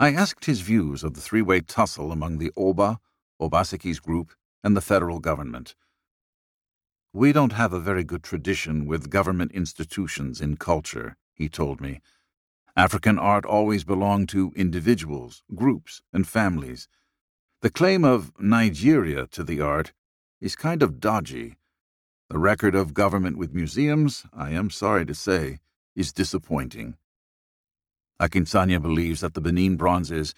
[SPEAKER 2] I asked his views of the three way tussle among the Oba, Obaseki's group, and the federal government. We don't have a very good tradition with government institutions in culture, he told me. African art always belonged to individuals, groups, and families. The claim of Nigeria to the art is kind of dodgy. The record of government with museums, I am sorry to say, is disappointing. Akinsanya believes that the Benin bronzes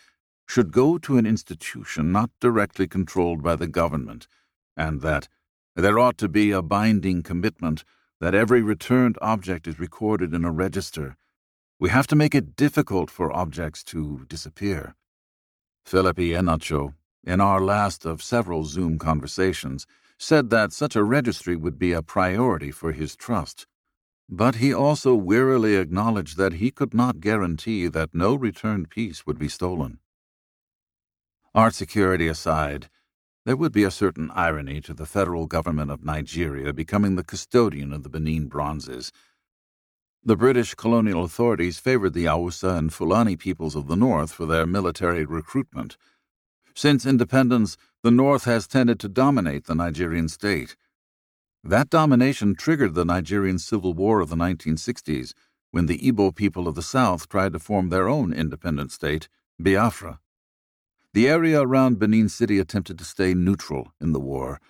[SPEAKER 2] should go to an institution not directly controlled by the government, and that there ought to be a binding commitment that every returned object is recorded in a register we have to make it difficult for objects to disappear. Phillip Ihenacho, in our last of several Zoom conversations, said that such a registry would be a priority for his trust. But he also wearily acknowledged that he could not guarantee that no returned piece would be stolen. Art security aside, there would be a certain irony to the federal government of Nigeria becoming the custodian of the Benin bronzes. The British colonial authorities favored the Hausa and Fulani peoples of the north for their military recruitment. Since independence, the north has tended to dominate the Nigerian state. That domination triggered the Nigerian Civil War of the 1960s, when the Igbo people of the south tried to form their own independent state, Biafra. The area around Benin City attempted to stay neutral in the war.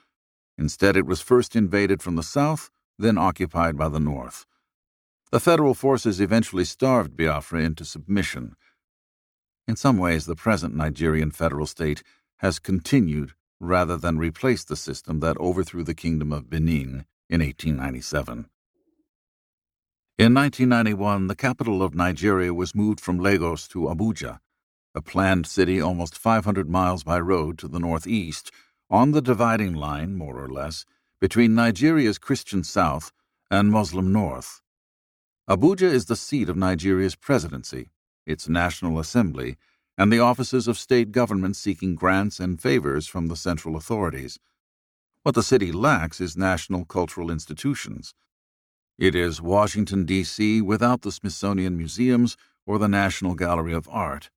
[SPEAKER 2] Instead, it was first invaded from the south, then occupied by the north. The federal forces eventually starved Biafra into submission. In some ways, the present Nigerian federal state has continued rather than replaced the system that overthrew the Kingdom of Benin in 1897. In 1991, the capital of Nigeria was moved from Lagos to Abuja a planned city almost 500 miles by road to the northeast, on the dividing line, more or less, between Nigeria's Christian south and Muslim north. Abuja is the seat of Nigeria's presidency, its National Assembly, and the offices of state government seeking grants and favors from the central authorities. What the city lacks is national cultural institutions. It is Washington, D.C., without the Smithsonian Museums or the National Gallery of Art.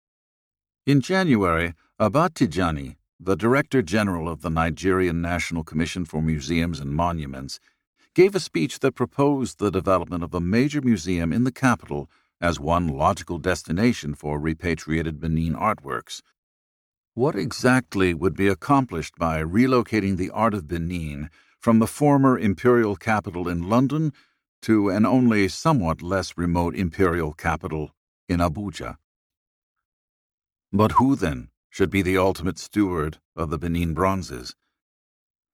[SPEAKER 2] In January, Abba Tijani, the Director General of the Nigerian National Commission for Museums and Monuments, gave a speech that proposed the development of a major museum in the capital as one logical destination for repatriated Benin artworks. What exactly would be accomplished by relocating the art of Benin from the former imperial capital in London to an only somewhat less remote imperial capital in Abuja? But who, then, should be the ultimate steward of the Benin bronzes?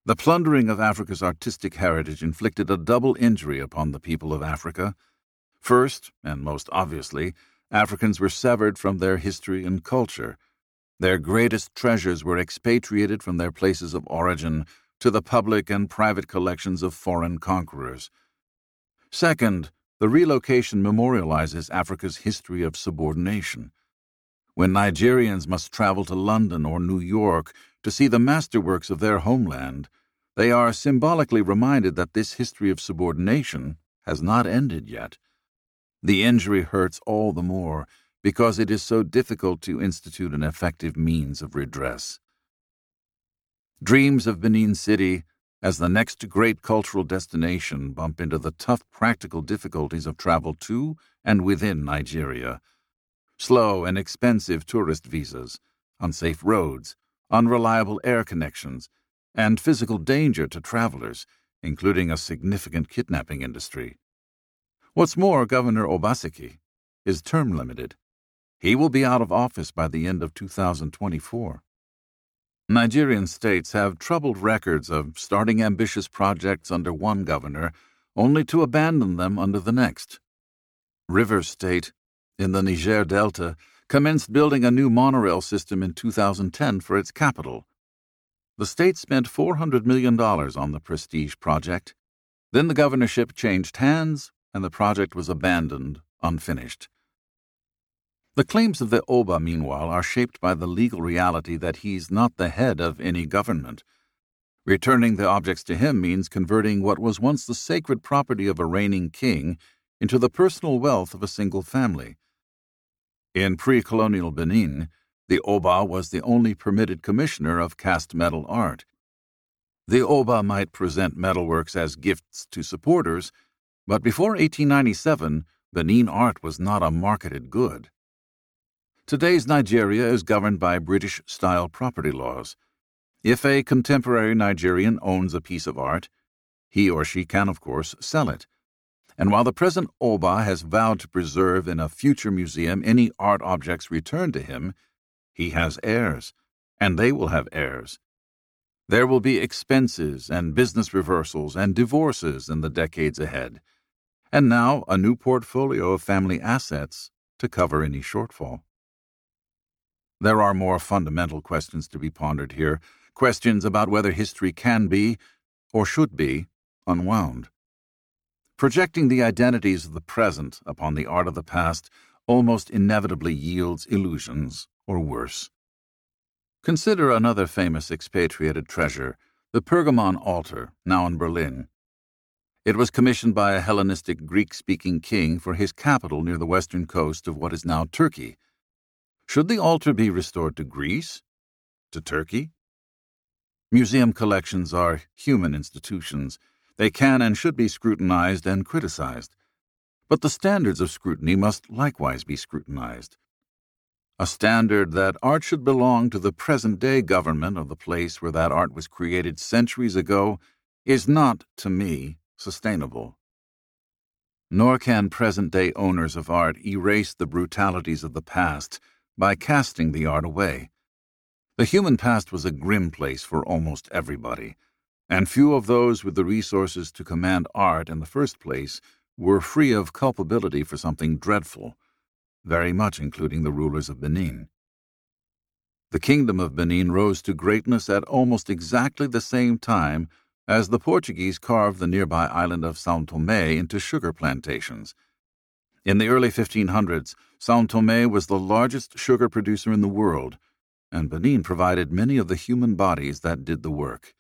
[SPEAKER 2] The plundering of Africa's artistic heritage inflicted a double injury upon the people of Africa. First, and most obviously, Africans were severed from their history and culture. Their greatest treasures were expatriated from their places of origin to the public and private collections of foreign conquerors. Second, the relocation memorializes Africa's history of subordination. When Nigerians must travel to London or New York to see the masterworks of their homeland, they are symbolically reminded that this history of subordination has not ended yet. The injury hurts all the more because it is so difficult to institute an effective means of redress. Dreams of Benin City as the next great cultural destination bump into the tough practical difficulties of travel to and within Nigeria slow and expensive tourist visas, unsafe roads, unreliable air connections, and physical danger to travelers, including a significant kidnapping industry. What's more, Governor Obaseki is term limited. He will be out of office by the end of 2024. Nigerian states have troubled records of starting ambitious projects under one governor only to abandon them under the next. Rivers State in the Niger Delta, commenced building a new monorail system in 2010 for its capital. The state spent $400 million on the prestige project. Then the governorship changed hands, and the project was abandoned, unfinished. The claims of the Oba, meanwhile, are shaped by the legal reality that he's not the head of any government. Returning the objects to him means converting what was once the sacred property of a reigning king into the personal wealth of a single family. In pre colonial Benin, the Oba was the only permitted commissioner of cast metal art. The Oba might present metalworks as gifts to supporters, but before 1897, Benin art was not a marketed good. Today's Nigeria is governed by British style property laws. If a contemporary Nigerian owns a piece of art, he or she can, of course, sell it. And while the present Oba has vowed to preserve in a future museum any art objects returned to him, he has heirs, and they will have heirs. There will be expenses and business reversals and divorces in the decades ahead, and now a new portfolio of family assets to cover any shortfall. There are more fundamental questions to be pondered here, questions about whether history can be, or should be, unwound. Projecting the identities of the present upon the art of the past almost inevitably yields illusions, or worse. Consider another famous expatriated treasure, the Pergamon altar, now in Berlin. It was commissioned by a Hellenistic Greek speaking king for his capital near the western coast of what is now Turkey. Should the altar be restored to Greece? To Turkey? Museum collections are human institutions. They can and should be scrutinized and criticized. But the standards of scrutiny must likewise be scrutinized. A standard that art should belong to the present day government of the place where that art was created centuries ago is not, to me, sustainable. Nor can present day owners of art erase the brutalities of the past by casting the art away. The human past was a grim place for almost everybody, and few of those with the resources to command art in the first place were free of culpability for something dreadful, very much including the rulers of Benin. The kingdom of Benin rose to greatness at almost exactly the same time as the Portuguese carved the nearby island of Sao Tome into sugar plantations. In the early 1500s, Sao Tome was the largest sugar producer in the world, and Benin provided many of the human bodies that did the work.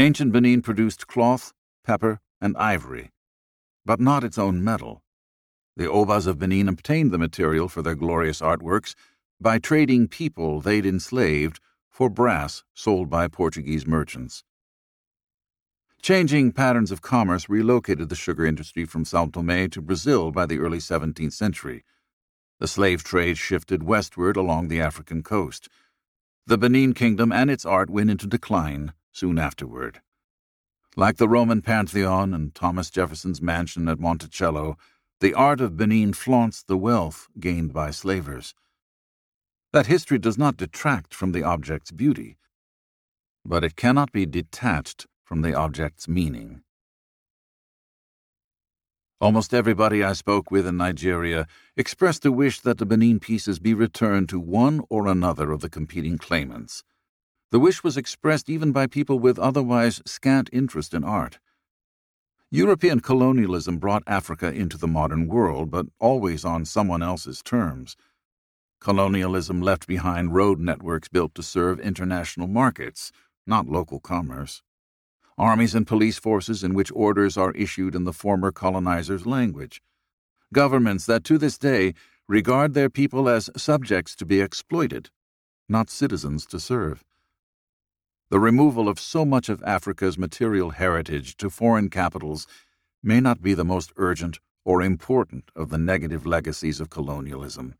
[SPEAKER 2] Ancient Benin produced cloth, pepper, and ivory, but not its own metal. The Obas of Benin obtained the material for their glorious artworks by trading people they'd enslaved for brass sold by Portuguese merchants. Changing patterns of commerce relocated the sugar industry from Sao Tome to Brazil by the early 17th century. The slave trade shifted westward along the African coast. The Benin kingdom and its art went into decline soon afterward. Like the Roman Pantheon and Thomas Jefferson's mansion at Monticello, the art of Benin flaunts the wealth gained by slavers. That history does not detract from the object's beauty, but it cannot be detached from the object's meaning. Almost everybody I spoke with in Nigeria expressed a wish that the Benin pieces be returned to one or another of the competing claimants. The wish was expressed even by people with otherwise scant interest in art. European colonialism brought Africa into the modern world, but always on someone else's terms. Colonialism left behind road networks built to serve international markets, not local commerce armies and police forces in which orders are issued in the former colonizers' language, governments that to this day regard their people as subjects to be exploited, not citizens to serve. The removal of so much of Africa's material heritage to foreign capitals may not be the most urgent or important of the negative legacies of colonialism.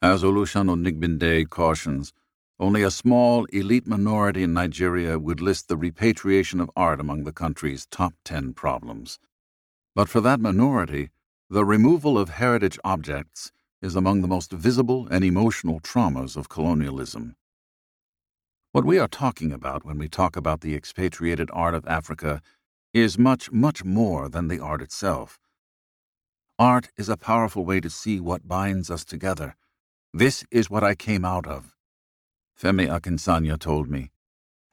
[SPEAKER 2] As Oluseun Onigbinde cautions, only a small, elite minority in Nigeria would list the repatriation of art among the country's top 10 problems. But for that minority, the removal of heritage objects is among the most visible and emotional traumas of colonialism. What we are talking about when we talk about the expatriated art of Africa is much, much more than the art itself. Art is a powerful way to see what binds us together. This is what I came out of. Femi Akinsanya told me,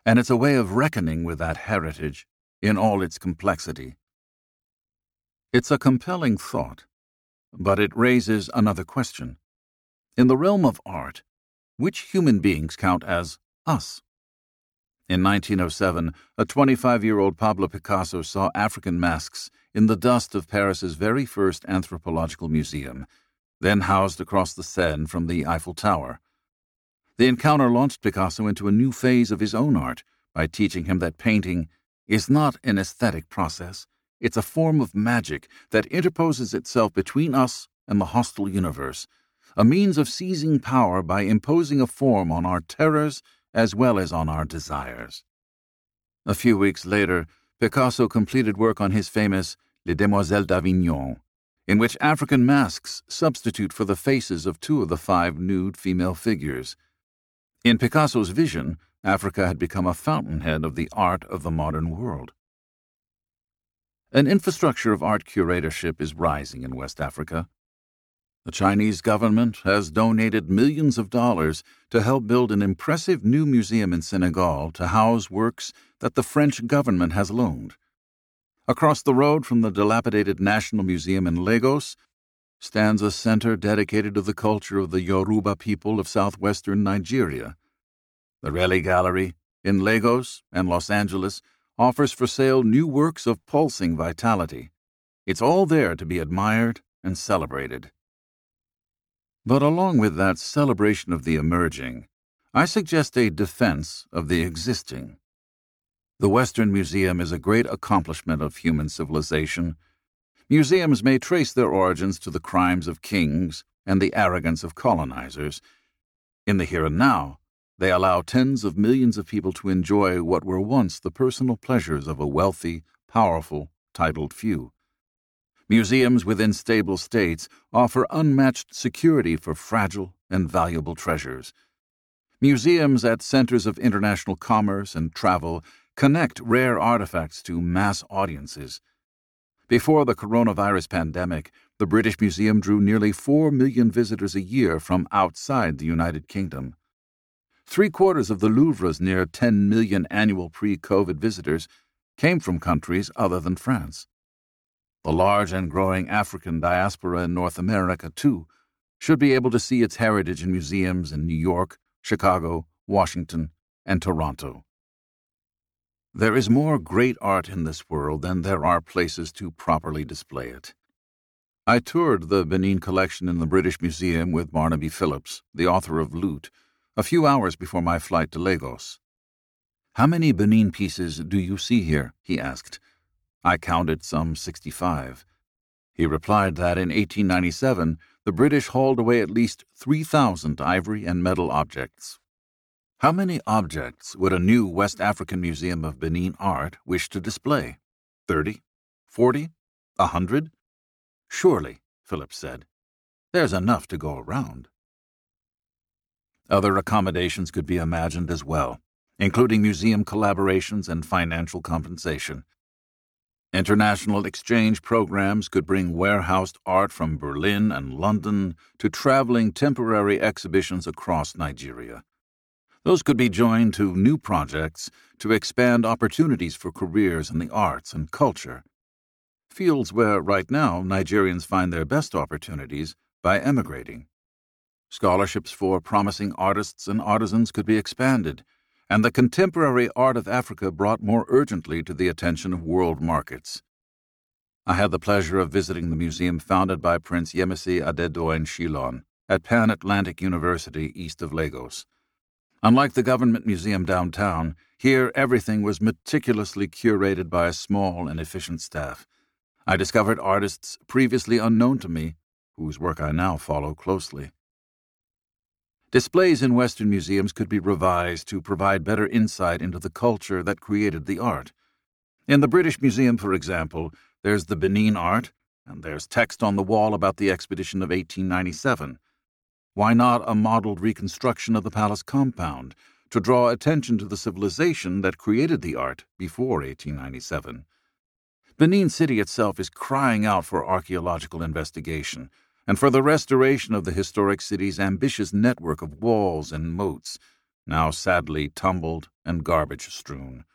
[SPEAKER 2] and it's a way of reckoning with that heritage in all its complexity. It's a compelling thought, but it raises another question. In the realm of art, which human beings count as us? In 1907, a 25 year old Pablo Picasso saw African masks in the dust of Paris's very first anthropological museum, then housed across the Seine from the Eiffel Tower. The encounter launched Picasso into a new phase of his own art by teaching him that painting is not an aesthetic process, it's a form of magic that interposes itself between us and the hostile universe, a means of seizing power by imposing a form on our terrors as well as on our desires. A few weeks later, Picasso completed work on his famous Les Demoiselles d'Avignon, in which African masks substitute for the faces of two of the five nude female figures. In Picasso's vision, Africa had become a fountainhead of the art of the modern world. An infrastructure of art curatorship is rising in West Africa. The Chinese government has donated millions of dollars to help build an impressive new museum in Senegal to house works that the French government has loaned. Across the road from the dilapidated National Museum in Lagos, stands a center dedicated to the culture of the Yoruba people of southwestern Nigeria. The Rele Gallery, in Lagos and Los Angeles, offers for sale new works of pulsing vitality. It's all there to be admired and celebrated. But along with that celebration of the emerging, I suggest a defense of the existing. The Western Museum is a great accomplishment of human civilization. Museums may trace their origins to the crimes of kings and the arrogance of colonizers. In the here and now, they allow tens of millions of people to enjoy what were once the personal pleasures of a wealthy, powerful, titled few. Museums within stable states offer unmatched security for fragile and valuable treasures. Museums at centers of international commerce and travel connect rare artifacts to mass audiences. Before the coronavirus pandemic, the British Museum drew nearly 4 million visitors a year from outside the United Kingdom. Three quarters of the Louvre's near 10 million annual pre COVID visitors came from countries other than France. The large and growing African diaspora in North America, too, should be able to see its heritage in museums in New York, Chicago, Washington, and Toronto. There is more great art in this world than there are places to properly display it. I toured the Benin collection in the British Museum with Barnaby Phillips, the author of Loot, a few hours before my flight to Lagos. How many Benin pieces do you see here? he asked I counted some 65. He replied that in 1897 the British hauled away at least 3,000 ivory and metal objects. How many objects would a new West African Museum of Benin art wish to display? Thirty? Forty? A hundred? Surely, Phillips said. There's enough to go around. Other accommodations could be imagined as well, including museum collaborations and financial compensation. International exchange programs could bring warehoused art from Berlin and London to traveling temporary exhibitions across Nigeria. Those could be joined to new projects to expand opportunities for careers in the arts and culture. Fields where, right now, Nigerians find their best opportunities by emigrating. Scholarships for promising artists and artisans could be expanded and the contemporary art of Africa brought more urgently to the attention of world markets. I had the pleasure of visiting the museum founded by Prince Yemisi Adedoyin Shyllon at Pan Atlantic University east of Lagos. Unlike the government museum downtown, here everything was meticulously curated by a small and efficient staff. I discovered artists previously unknown to me, whose work I now follow closely. Displays in Western museums could be revised to provide better insight into the culture that created the art. In the British Museum, for example, there's the Benin art, and there's text on the wall about the expedition of 1897. Why not a modeled reconstruction of the palace compound to draw attention to the civilization that created the art before 1897? Benin City itself is crying out for archaeological investigation and for the restoration of the historic city's ambitious network of walls and moats, now sadly tumbled and garbage strewn.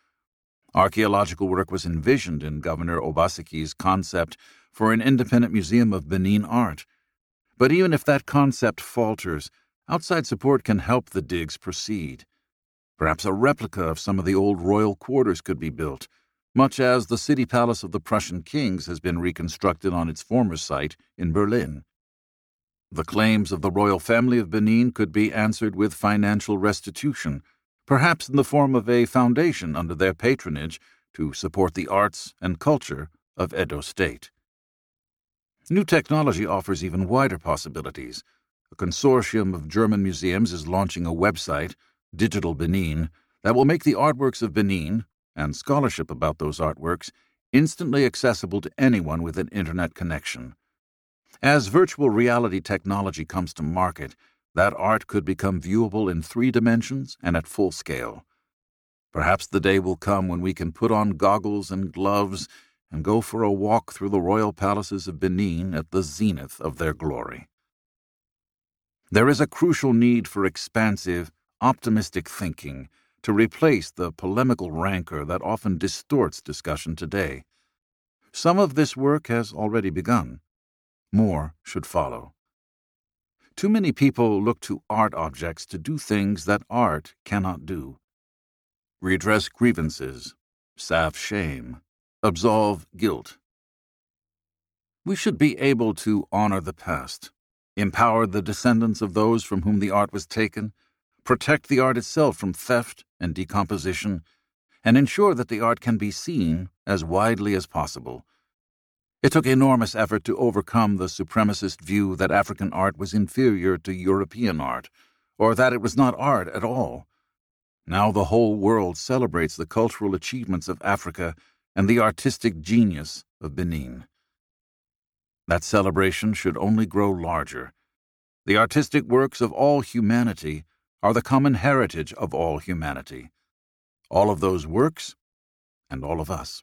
[SPEAKER 2] Archaeological work was envisioned in Governor Obaseki's concept for an independent museum of Benin art. But even if that concept falters, outside support can help the digs proceed. Perhaps a replica of some of the old royal quarters could be built, much as the city palace of the Prussian kings has been reconstructed on its former site in Berlin. The claims of the royal family of Benin could be answered with financial restitution, perhaps in the form of a foundation under their patronage to support the arts and culture of Edo State. New technology offers even wider possibilities. A consortium of German museums is launching a website, Digital Benin, that will make the artworks of Benin, and scholarship about those artworks, instantly accessible to anyone with an internet connection. As virtual reality technology comes to market, that art could become viewable in three dimensions and at full scale. Perhaps the day will come when we can put on goggles and gloves and go for a walk through the royal palaces of Benin at the zenith of their glory. There is a crucial need for expansive, optimistic thinking to replace the polemical rancor that often distorts discussion today. Some of this work has already begun. More should follow. Too many people look to art objects to do things that art cannot do redress grievances, salve shame, absolve guilt. We should be able to honor the past, empower the descendants of those from whom the art was taken, protect the art itself from theft and decomposition, and ensure that the art can be seen as widely as possible. It took enormous effort to overcome the supremacist view that African art was inferior to European art, or that it was not art at all. Now the whole world celebrates the cultural achievements of Africa and the artistic genius of Benin. That celebration should only grow larger. The artistic works of all humanity are the common heritage of all humanity. All of those works and all of us.